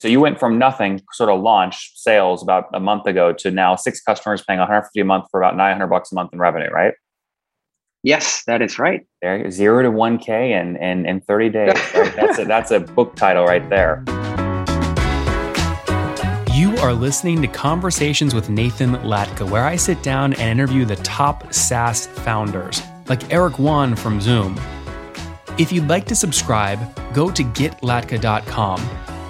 So you went from nothing, sort of launch sales about a month ago to now six customers paying 150 a month for about 900 bucks a month in revenue, right? Yes, that is right. There, zero to 1K in, in, in 30 days. Right? that's, a, that's a book title right there. You are listening to Conversations with Nathan Latka, where I sit down and interview the top SaaS founders, like Eric Yuan from Zoom. If you'd like to subscribe, go to getlatka.com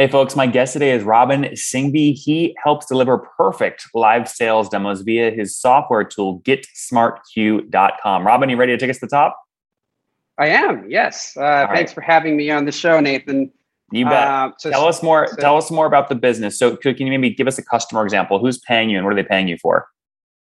Hey, folks, my guest today is Robin Singhvi. He helps deliver perfect live sales demos via his software tool, getsmartq.com. Robin, you ready to take us to the top? I am, yes. Uh, right. Thanks for having me on the show, Nathan. You bet. Uh, so, tell us more. So, tell us more about the business. So, can you maybe give us a customer example? Who's paying you, and what are they paying you for?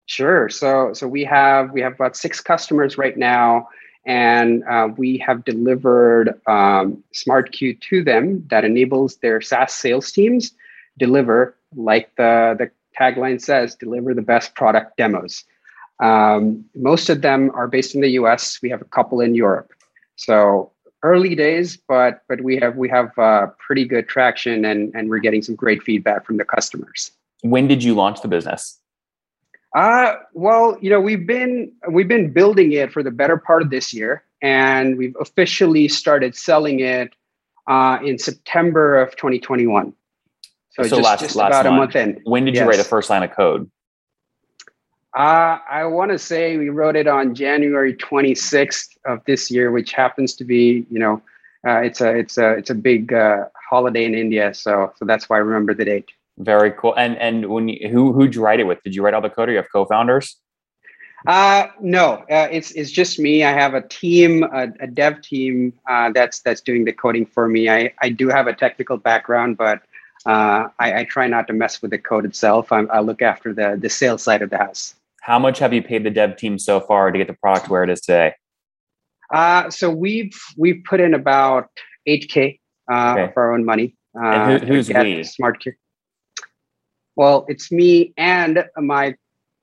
Sure. So, so we have we have about six customers right now and uh, we have delivered um, SmartQ to them that enables their SaaS sales teams deliver, like the, the tagline says, deliver the best product demos. Um, most of them are based in the US. We have a couple in Europe. So early days, but but we have we have uh, pretty good traction and and we're getting some great feedback from the customers. When did you launch the business? Uh, well, you know, we've been we've been building it for the better part of this year, and we've officially started selling it uh, in September of 2021. So, so just, last, just last about month. a month in. When did yes. you write the first line of code? Uh, I want to say we wrote it on January 26th of this year, which happens to be, you know, uh, it's a it's a it's a big uh, holiday in India, so so that's why I remember the date. Very cool. And and when you, who who'd you write it with? Did you write all the code, or you have co-founders? Uh, no, uh, it's it's just me. I have a team, a, a dev team uh, that's that's doing the coding for me. I I do have a technical background, but uh, I, I try not to mess with the code itself. I'm, I look after the the sales side of the house. How much have you paid the dev team so far to get the product where it is today? Uh, so we've we've put in about eight k uh, okay. for our own money. Uh, and who, who's we? Smart well, it's me and my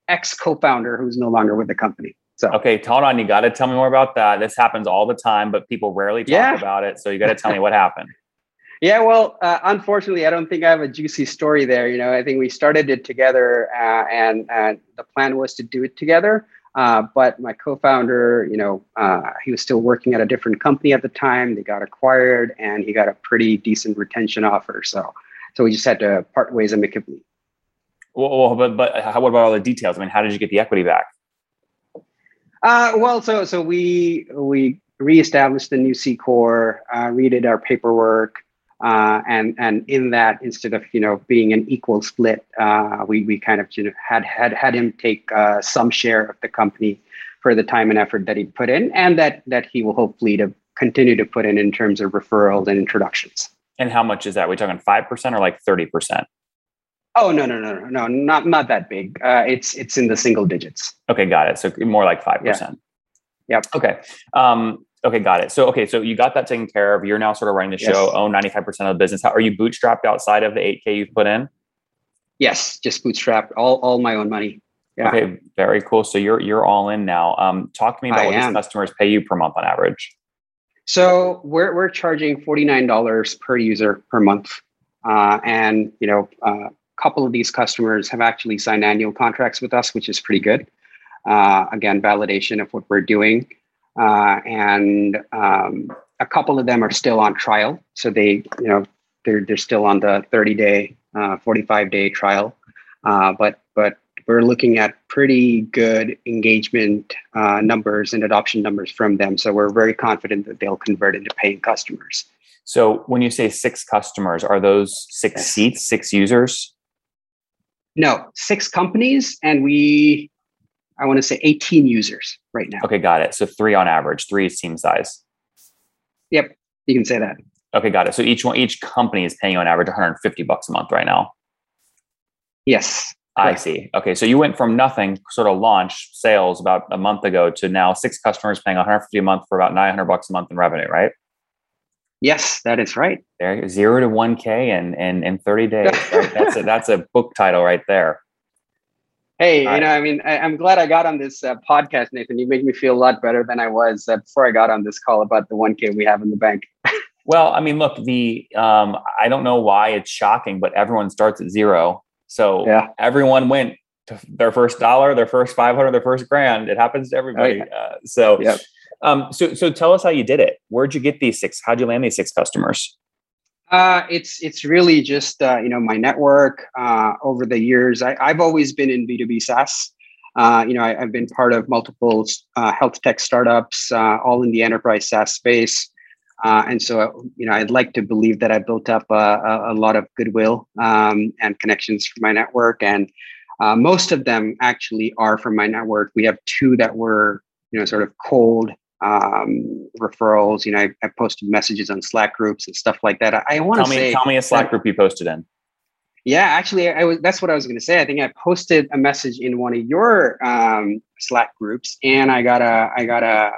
ex co-founder who's no longer with the company. So okay, hold on. You got to tell me more about that. This happens all the time, but people rarely talk yeah. about it. So you got to tell me what happened. Yeah, well, uh, unfortunately, I don't think I have a juicy story there. You know, I think we started it together, uh, and and the plan was to do it together. Uh, but my co-founder, you know, uh, he was still working at a different company at the time. They got acquired, and he got a pretty decent retention offer. So, so we just had to part ways amicably. Well, but but how, what about all the details? I mean, how did you get the equity back? Uh, well, so so we we reestablished the new C corp, uh, redid our paperwork, uh, and and in that, instead of you know being an equal split, uh, we we kind of you know had had had him take uh, some share of the company for the time and effort that he put in, and that that he will hopefully to continue to put in in terms of referrals and introductions. And how much is that? Are we talking five percent or like thirty percent? Oh no no no no no not not that big. Uh, it's it's in the single digits. Okay, got it. So more like five percent. Yep. Okay. Um, okay, got it. So okay, so you got that taken care of. You're now sort of running the show. Own ninety five percent of the business. How are you bootstrapped outside of the eight k you've put in? Yes, just bootstrapped. All all my own money. Yeah. Okay, very cool. So you're you're all in now. Um, talk to me about I what am. these customers pay you per month on average. So we're we're charging forty nine dollars per user per month, uh, and you know uh, couple of these customers have actually signed annual contracts with us, which is pretty good. Uh, again, validation of what we're doing. Uh, and um, a couple of them are still on trial. So they, you know, they're, they're still on the 30 day, uh, 45 day trial. Uh, but, but we're looking at pretty good engagement uh, numbers and adoption numbers from them. So we're very confident that they'll convert into paying customers. So when you say six customers, are those six seats, six users? No, six companies, and we, I want to say 18 users right now. Okay, got it. So three on average, three team size. Yep, you can say that. Okay, got it. So each one, each company is paying you on average 150 bucks a month right now. Yes. I see. Okay, so you went from nothing, sort of launch sales about a month ago, to now six customers paying 150 a month for about 900 bucks a month in revenue, right? Yes, that is right. There, zero to one k and and in 30 days. Right? that's a that's a book title right there. Hey, you know, I mean, I, am glad I got on this uh, podcast, Nathan. You made me feel a lot better than I was uh, before I got on this call about the 1K we have in the bank. well, I mean, look, the um, I don't know why it's shocking, but everyone starts at zero. So yeah. everyone went to their first dollar, their first 500, their first grand. It happens to everybody. Oh, yeah. uh, so, yep. Um, so, so tell us how you did it. Where'd you get these six? How'd you land these six customers? Uh, it's it's really just uh, you know my network uh, over the years. I, have always been in B two B SaaS. Uh, you know, I, have been part of multiple uh, health tech startups, uh, all in the enterprise SaaS space. and so, you know, I'd like to believe that I built up a, a lot of goodwill um, and connections for my network, and most of them actually are from my network. We have two that were, you know, sort of cold um, referrals. You know, I, I, posted messages on Slack groups and stuff like that. I, I want to say, tell me a Slack group you posted in. Yeah, actually, I was. That's what I was going to say. I think I posted a message in one of your um, Slack groups, and I got a I got a,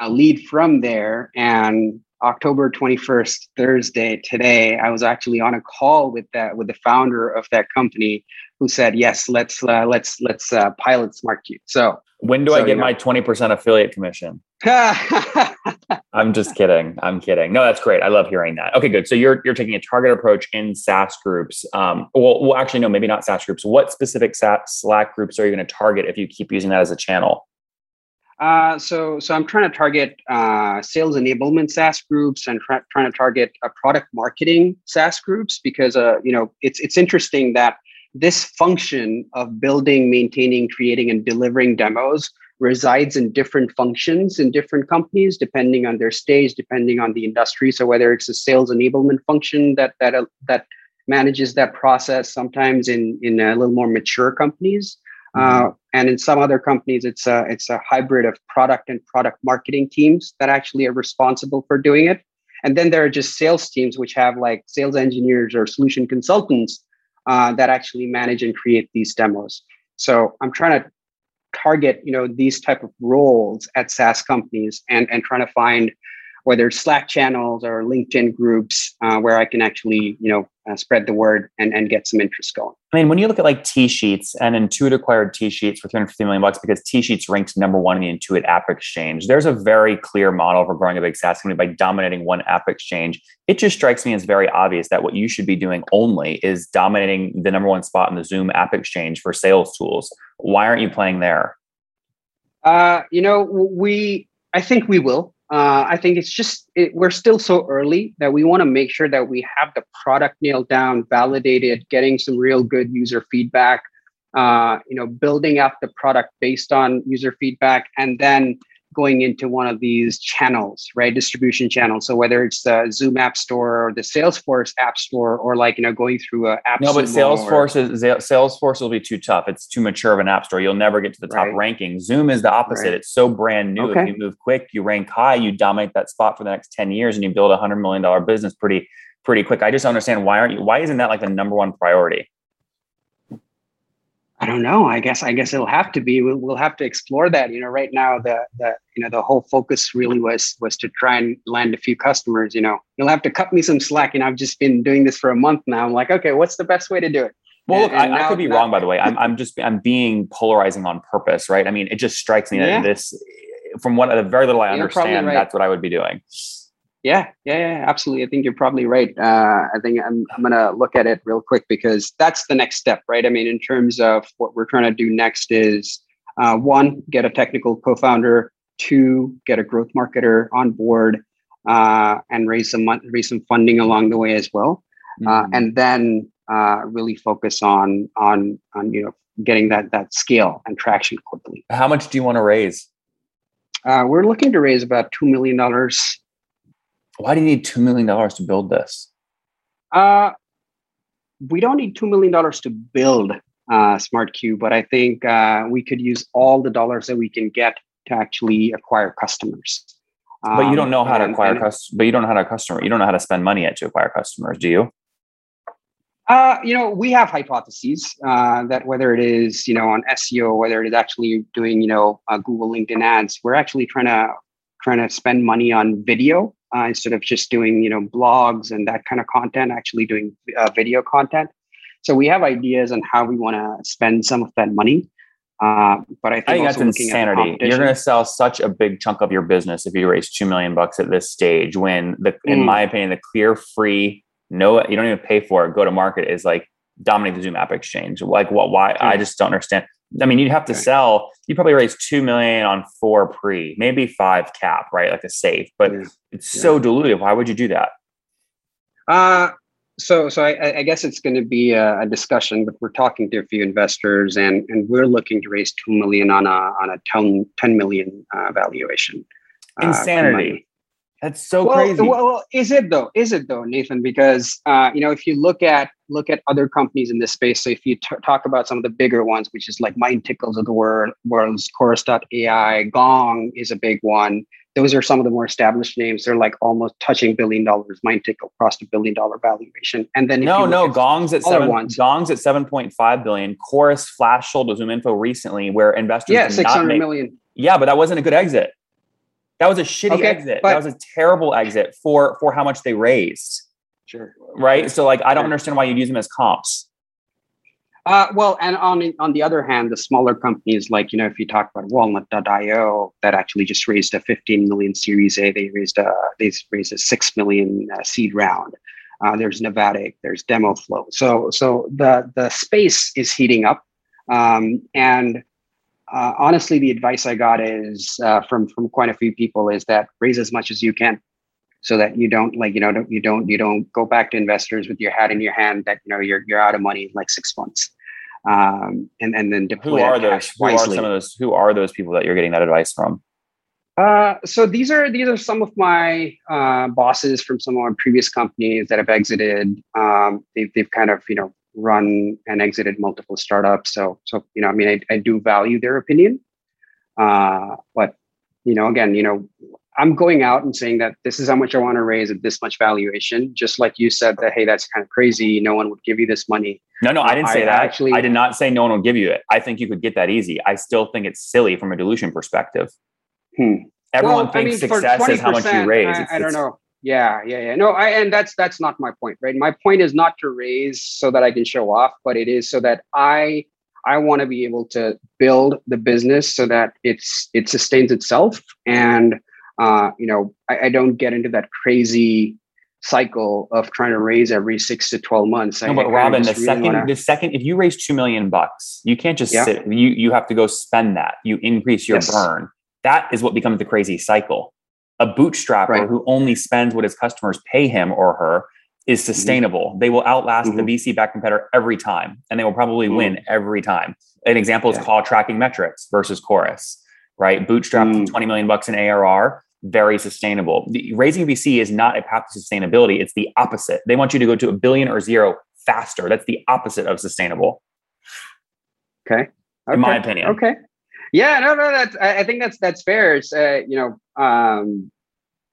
a lead from there. And October twenty first, Thursday, today, I was actually on a call with that with the founder of that company, who said, "Yes, let's uh, let's let's uh, pilot SmartQ." So when do so, I get you know, my 20% affiliate commission? I'm just kidding. I'm kidding. No, that's great. I love hearing that. Okay, good. So you're you're taking a target approach in SaaS groups. Um, well, well, actually, no, maybe not SaaS groups. What specific SaaS Slack groups are you going to target if you keep using that as a channel? Uh, so, so I'm trying to target uh, sales enablement SaaS groups and tra- trying to target uh, product marketing SaaS groups because uh, you know it's it's interesting that this function of building, maintaining, creating, and delivering demos resides in different functions in different companies, depending on their stage, depending on the industry. So whether it's a sales enablement function that that uh, that manages that process, sometimes in in a little more mature companies. Uh, and in some other companies, it's a it's a hybrid of product and product marketing teams that actually are responsible for doing it. And then there are just sales teams which have like sales engineers or solution consultants uh, that actually manage and create these demos. So I'm trying to target you know these type of roles at SaaS companies and and trying to find whether it's Slack channels or LinkedIn groups uh, where I can actually, you know, uh, spread the word and, and get some interest going. I mean, when you look at like TSheets and Intuit acquired TSheets for 350 million bucks because TSheets ranked number one in the Intuit App Exchange, there's a very clear model for growing a big SaaS company by dominating one app exchange. It just strikes me as very obvious that what you should be doing only is dominating the number one spot in the Zoom App Exchange for sales tools. Why aren't you playing there? Uh, you know, we I think we will uh, I think it's just it, we're still so early that we want to make sure that we have the product nailed down, validated, getting some real good user feedback. Uh, you know, building out the product based on user feedback, and then going into one of these channels, right? Distribution channels. So whether it's the Zoom App Store or the Salesforce App Store, or like you know going through a app. No, but Salesforce or, is Salesforce will be too tough. It's too mature of an app store. You'll never get to the top right. ranking. Zoom is the opposite. Right. It's so brand new. Okay. If you move quick, you rank high, you dominate that spot for the next ten years, and you build a hundred million dollar business pretty pretty quick. I just understand why aren't you? Why isn't that like the number one priority? I don't know. I guess I guess it'll have to be. We'll, we'll have to explore that. You know, right now the the you know the whole focus really was was to try and land a few customers. You know, you'll have to cut me some slack. And I've just been doing this for a month now. I'm like, okay, what's the best way to do it? Well, look, I, now, I, could be now, wrong, by the way. I'm, I'm just I'm being polarizing on purpose, right? I mean, it just strikes me yeah. that this, from what the very little I understand, right. that's what I would be doing. Yeah, yeah, yeah, absolutely. I think you're probably right. Uh, I think I'm, I'm going to look at it real quick because that's the next step, right? I mean, in terms of what we're trying to do next is uh, one, get a technical co founder, two, get a growth marketer on board uh, and raise some, raise some funding along the way as well. Uh, mm-hmm. and then uh, really focus on, on, on, you know, getting that, that scale and traction quickly. How much do you want to raise? Uh, we're looking to raise about $2 million why do you need $2 million to build this? Uh, we don't need $2 million to build uh, SmartQ, but I think uh, we could use all the dollars that we can get to actually acquire customers. Um, but you don't know how to acquire customers. But you don't know how to customer. You don't know how to spend money yet to acquire customers, do you? Uh, you know, we have hypotheses uh, that whether it is, you know, on SEO, whether it is actually doing, you know, uh, Google, LinkedIn ads, we're actually trying to trying to spend money on video uh, instead of just doing, you know, blogs and that kind of content. Actually, doing uh, video content. So we have ideas on how we want to spend some of that money. Uh, but I think, I think that's insanity. You're going to sell such a big chunk of your business if you raise two million bucks at this stage. When the, mm. in my opinion, the clear free no, you don't even pay for it. Go to market is like dominate the Zoom app exchange. Like what? Why? I just don't understand. I mean, you'd have to sell. You probably raise two million on four pre, maybe five cap, right? Like a safe, but yeah. it's yeah. so dilutive. Why would you do that? Uh so so I, I guess it's going to be a, a, discussion, but we're talking to a few investors, and and we're looking to raise two million on a on a 10, 10 million uh, valuation. Uh, Insanity. That's so well, crazy. Well, is it though? Is it though, Nathan? Because uh, you know, if you look at look at other companies in this space, so if you t- talk about some of the bigger ones, which is like Mindtickles of the world, world's Chorus.ai, Gong is a big one. Those are some of the more established names. They're like almost touching billion dollars. Mindtickle crossed a billion dollar valuation. And then no, no, Gong's at seven. Ones, Gong's at seven point five billion. Chorus flash sold to ZoomInfo recently, where investors yeah six hundred million. Yeah, but that wasn't a good exit. That was a shitty okay, exit. That was a terrible exit for for how much they raised. Sure. Right. So like I don't understand why you'd use them as comps. Uh, well, and on on the other hand, the smaller companies like you know if you talk about Walnut.io that actually just raised a 15 million Series A, they raised a they raised a six million uh, seed round. Uh, there's Navattic, there's DemoFlow. So so the the space is heating up, um, and uh, honestly, the advice I got is uh, from from quite a few people is that raise as much as you can, so that you don't like you know don't, you don't you don't go back to investors with your hat in your hand that you know you're you're out of money in like six months, um, and and then deploy who are those? Who wisely. are some of those? Who are those people that you're getting that advice from? Uh, so these are these are some of my uh, bosses from some of my previous companies that have exited. Um, they've they've kind of you know run and exited multiple startups. So, so you know, I mean, I, I do value their opinion, uh, but you know, again, you know, I'm going out and saying that this is how much I want to raise at this much valuation. Just like you said that, hey, that's kind of crazy. No one would give you this money. No, no, I didn't say I that. Actually, I did not say no one will give you it. I think you could get that easy. I still think it's silly from a dilution perspective. Hmm. Everyone well, thinks I mean, success is how much you raise. I, I don't know. Yeah, yeah, yeah. No, I and that's that's not my point, right? My point is not to raise so that I can show off, but it is so that I I want to be able to build the business so that it's it sustains itself, and uh, you know, I, I don't get into that crazy cycle of trying to raise every six to 12 months. No, I, but Robin, the really second, wanna... the second, if you raise 2 million bucks, you can't just yeah. sit, you, you have to go spend that. You increase your yes. burn. That is what becomes the crazy cycle a bootstrapper right. who only spends what his customers pay him or her is mm-hmm. sustainable. Mm-hmm. They will outlast mm-hmm. the VC back competitor every time, and they will probably mm-hmm. win every time. An example is yeah. call tracking metrics versus Chorus, right? Bootstrap mm. 20 million bucks in ARR, very sustainable. The, raising VC is not a path to sustainability. It's the opposite. They want you to go to a billion or zero faster. That's the opposite of sustainable. Okay. okay. In my opinion. Okay. Yeah, no, no, that's I, I think that's that's fair. It's uh, you know, um,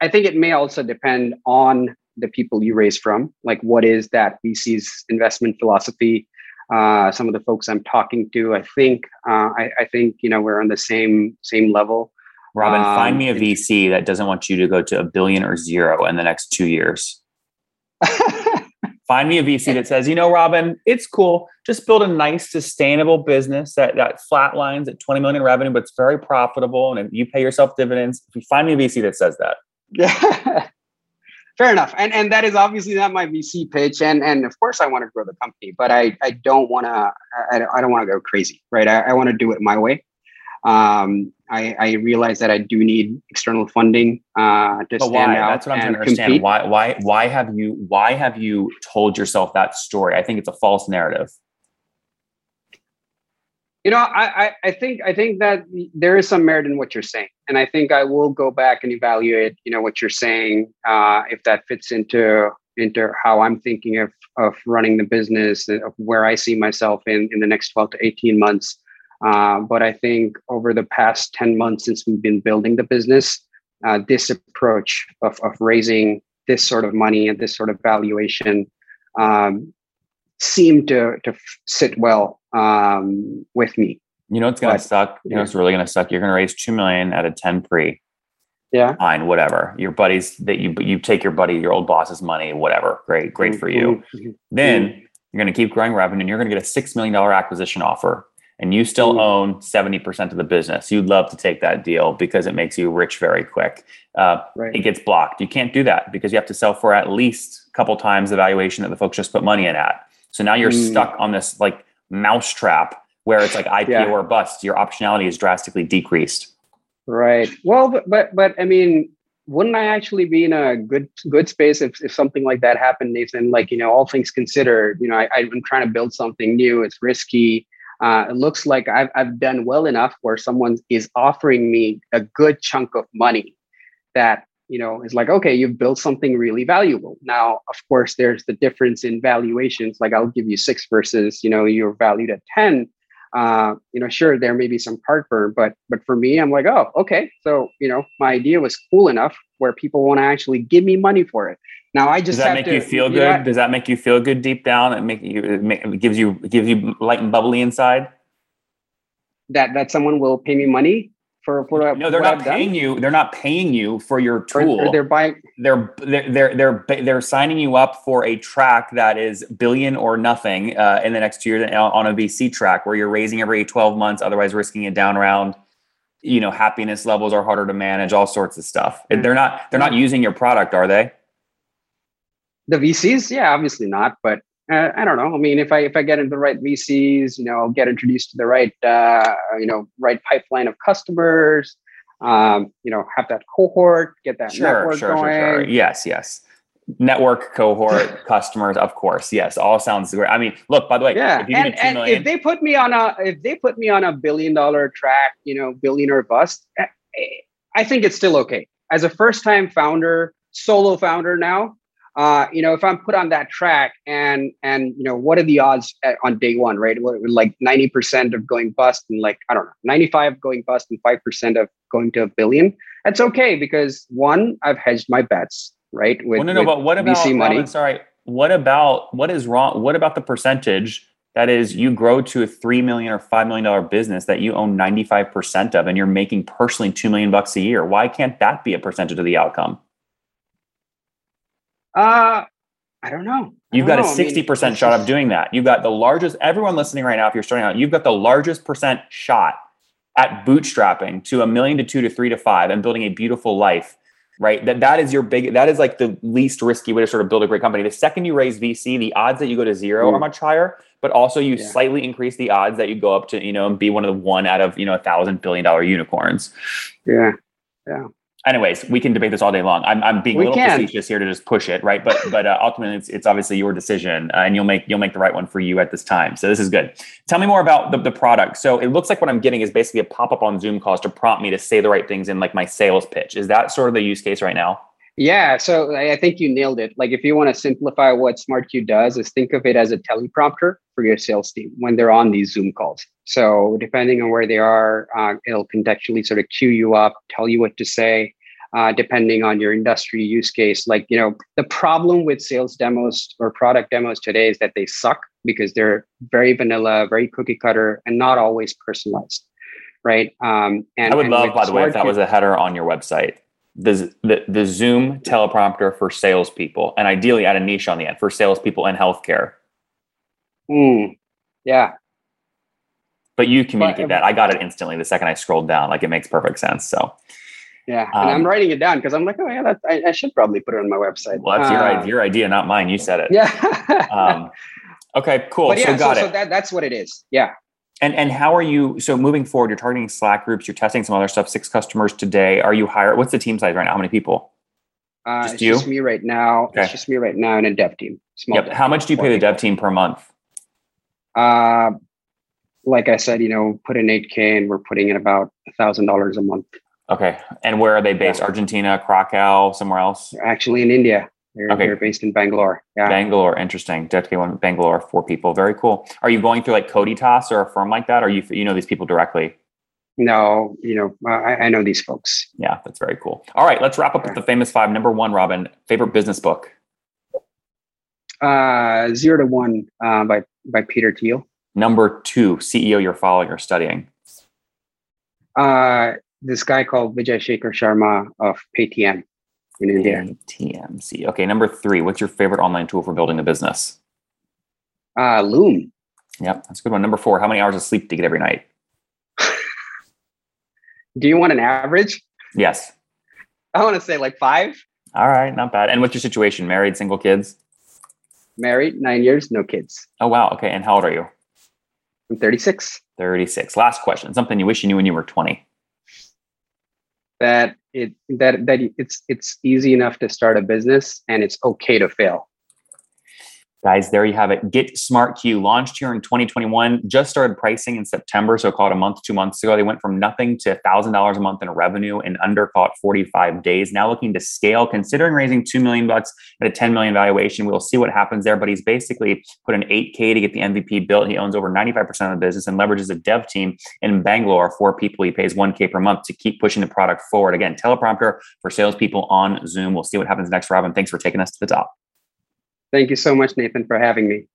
I think it may also depend on the people you raise from. Like, what is that VC's investment philosophy? Uh, some of the folks I'm talking to, I think, uh, I, I, think you know we're on the same same level. Robin, um, find me a VC that doesn't want you to go to a billion or zero in the next two years. Find me a VC that says, you know, Robin, it's cool. Just build a nice, sustainable business that that flatlines at 20 million revenue, but it's very profitable and you pay yourself dividends. If you find me a VC that says that. Yeah. Fair enough. And and that is obviously not my VC pitch. And and of course I want to grow the company, but I I don't want to I, I don't want to go crazy, right? I, I want to do it my way. Um, I, I realize that I do need external funding uh, to but stand why? out. That's what I'm trying to understand. Compete. Why, why, why have you, why have you told yourself that story? I think it's a false narrative. You know, I, I, I think, I think that there is some merit in what you're saying, and I think I will go back and evaluate, you know, what you're saying, uh, if that fits into into how I'm thinking of of running the business, of where I see myself in in the next 12 to 18 months. Uh, but I think over the past 10 months since we've been building the business, uh, this approach of, of raising this sort of money and this sort of valuation um, seem to to sit well um, with me. You know, it's going to suck. You know, it's really going to suck. You're going to raise two million at a ten pre. Yeah. Fine, whatever. Your buddies that you you take your buddy, your old boss's money, whatever. Great, great mm-hmm. for you. Mm-hmm. Then mm-hmm. you're going to keep growing revenue, and you're going to get a six million dollar acquisition offer and you still mm. own 70% of the business, you'd love to take that deal because it makes you rich very quick. Uh, right. It gets blocked. You can't do that because you have to sell for at least a couple times the valuation that the folks just put money in at. So now you're mm. stuck on this like mousetrap where it's like IPO yeah. or bust. Your optionality is drastically decreased. Right. Well, but, but, but I mean, wouldn't I actually be in a good good space if, if something like that happened, Nathan? Like, you know, all things considered, you know, I, I'm trying to build something new. It's risky uh, it looks like I've, I've done well enough where someone is offering me a good chunk of money that you know is like okay you've built something really valuable. Now of course there's the difference in valuations like i'll give you six versus you know you're valued at 10 uh, you know sure there may be some heartburn but but for me i'm like oh okay. So you know my idea was cool enough where people want to actually give me money for it now I just does that make to, you feel good? Does that make you feel good deep down? It make you it gives you gives you light and bubbly inside. That that someone will pay me money for for no, they're not paying done? you. They're not paying you for your tool. Or, or they're buying. They're they're they're they're they're signing you up for a track that is billion or nothing uh, in the next two years on a VC track where you're raising every twelve months, otherwise risking a down round. you know happiness levels are harder to manage all sorts of stuff mm-hmm. they're not they're not using your product are they the VCs, yeah, obviously not, but uh, I don't know. I mean, if I if I get into the right VCs, you know, I'll get introduced to the right uh, you know right pipeline of customers. Um, you know, have that cohort, get that sure, network sure, going. Sure, sure. Yes, yes. Network cohort customers, of course. Yes, all sounds great. I mean, look. By the way, yeah, if and, and million, if they put me on a if they put me on a billion dollar track, you know, billion or bust, eh, eh, I think it's still okay. As a first time founder, solo founder now, uh, you know, if I'm put on that track and and you know, what are the odds at, on day one, right? Like 90% of going bust and like I don't know, 95 going bust and five percent of going to a billion. That's okay because one, I've hedged my bets, right? With, well, no, no, but what about VC money? Robin, sorry, what about what is wrong? What about the percentage? That is, you grow to a three million or five million dollar business that you own ninety five percent of, and you're making personally two million bucks a year. Why can't that be a percentage of the outcome? Uh, I don't know. I you've don't got know. a 60% I mean, shot of doing that. You've got the largest, everyone listening right now, if you're starting out, you've got the largest percent shot at bootstrapping to a million to two to three to five and building a beautiful life right that that is your big that is like the least risky way to sort of build a great company the second you raise vc the odds that you go to zero mm. are much higher but also you yeah. slightly increase the odds that you go up to you know and be one of the one out of you know a thousand billion dollar unicorns yeah yeah anyways, we can debate this all day long. I'm, I'm being we a little can. facetious here to just push it, right? But but uh, ultimately, it's, it's obviously your decision, uh, and you'll make you'll make the right one for you at this time. So this is good. Tell me more about the, the product. So it looks like what I'm getting is basically a pop up on Zoom calls to prompt me to say the right things in like my sales pitch. Is that sort of the use case right now? Yeah, so I think you nailed it. Like if you want to simplify what SmartQ does, is think of it as a teleprompter for your sales team when they're on these Zoom calls. So depending on where they are, uh, it'll contextually sort of cue you up, tell you what to say, uh, depending on your industry use case. Like, you know, the problem with sales demos or product demos today is that they suck because they're very vanilla, very cookie cutter, and not always personalized. Right. Um, and I would and love, by the way, if that was a header on your website. The, the, the Zoom teleprompter for salespeople, and ideally add a niche on the end for salespeople in healthcare. Mm, yeah, but you communicate but, that. I got it instantly the second I scrolled down. Like it makes perfect sense. So yeah, and um, I'm writing it down because I'm like, oh yeah, that, I, I, should probably put it on my website. Well, that's uh, your your idea, not mine. You said it. Yeah. um, okay, cool. But yeah, so got so, it. So that, that's what it is. Yeah. And and how are you? So moving forward, you're targeting Slack groups. You're testing some other stuff. Six customers today. Are you hired? What's the team size right now? How many people? Uh, just it's you? just me right now. Okay. It's just me right now and a dev team. Small. Yep. How much do you pay the dev team per month? Uh, like I said, you know, put in 8K and we're putting in about a thousand dollars a month. Okay. And where are they based? Yeah. Argentina, Krakow, somewhere else? actually in India. They're, okay. they're based in Bangalore. Yeah. Bangalore. Interesting. Dedicated one Bangalore, four people. Very cool. Are you going through like Coditas or a firm like that? Or you you know these people directly? No, you know, I, I know these folks. Yeah, that's very cool. All right, let's wrap up with the famous five. Number one, Robin, favorite business book. Uh, Zero to One uh, by by Peter Thiel. Number two, CEO you're following or studying. Uh, this guy called Vijay Shekhar Sharma of Paytm in India. TMC. Okay, number three, what's your favorite online tool for building a business? Uh, Loom. Yep, that's a good one. Number four, how many hours of sleep do you get every night? Do you want an average? Yes. I want to say like five. All right, not bad. And what's your situation? Married, single, kids? Married, nine years, no kids. Oh, wow. Okay. And how old are you? I'm 36. 36. Last question. Something you wish you knew when you were 20. That it that that it's it's easy enough to start a business and it's okay to fail. Guys, there you have it. Get Smart Q launched here in 2021. Just started pricing in September, so call it a month, two months ago. They went from nothing to thousand dollars a month in revenue in under call it 45 days. Now looking to scale, considering raising two million bucks at a 10 million valuation. We'll see what happens there. But he's basically put an 8K to get the MVP built. He owns over 95% of the business and leverages a dev team in Bangalore, four people. He pays 1K per month to keep pushing the product forward. Again, teleprompter for salespeople on Zoom. We'll see what happens next, Robin. Thanks for taking us to the top. Thank you so much, Nathan, for having me.